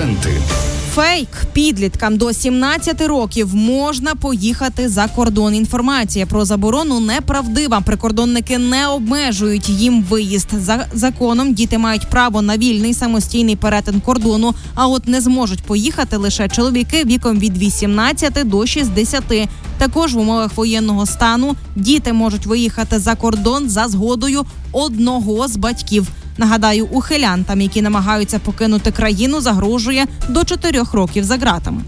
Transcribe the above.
акценти. Фейк підліткам до 17 років можна поїхати за кордон. Інформація про заборону неправдива. Прикордонники не обмежують їм виїзд. За законом діти мають право на вільний самостійний перетин кордону. А от не зможуть поїхати лише чоловіки віком від 18 до 60. Також в умовах воєнного стану діти можуть виїхати за кордон за згодою одного з батьків. Нагадаю, ухилянтам, які намагаються покинути країну, загрожує до 4 років за ґратами.